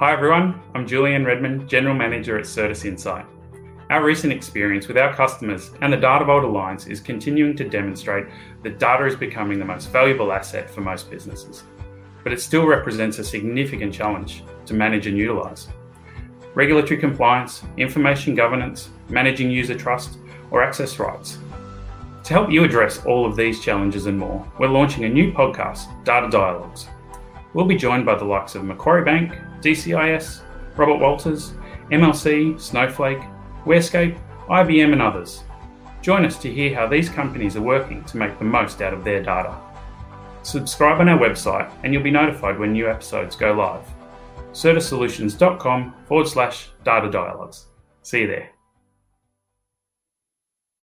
Hi everyone, I'm Julian Redmond, General Manager at Certus Insight. Our recent experience with our customers and the Data Vault Alliance is continuing to demonstrate that data is becoming the most valuable asset for most businesses. But it still represents a significant challenge to manage and utilise. Regulatory compliance, information governance, managing user trust, or access rights. To help you address all of these challenges and more, we're launching a new podcast, Data Dialogues. We'll be joined by the likes of Macquarie Bank, DCIS, Robert Walters, MLC, Snowflake, WhereScape, IBM, and others. Join us to hear how these companies are working to make the most out of their data. Subscribe on our website and you'll be notified when new episodes go live. certussolutions.com forward slash data dialogues. See you there.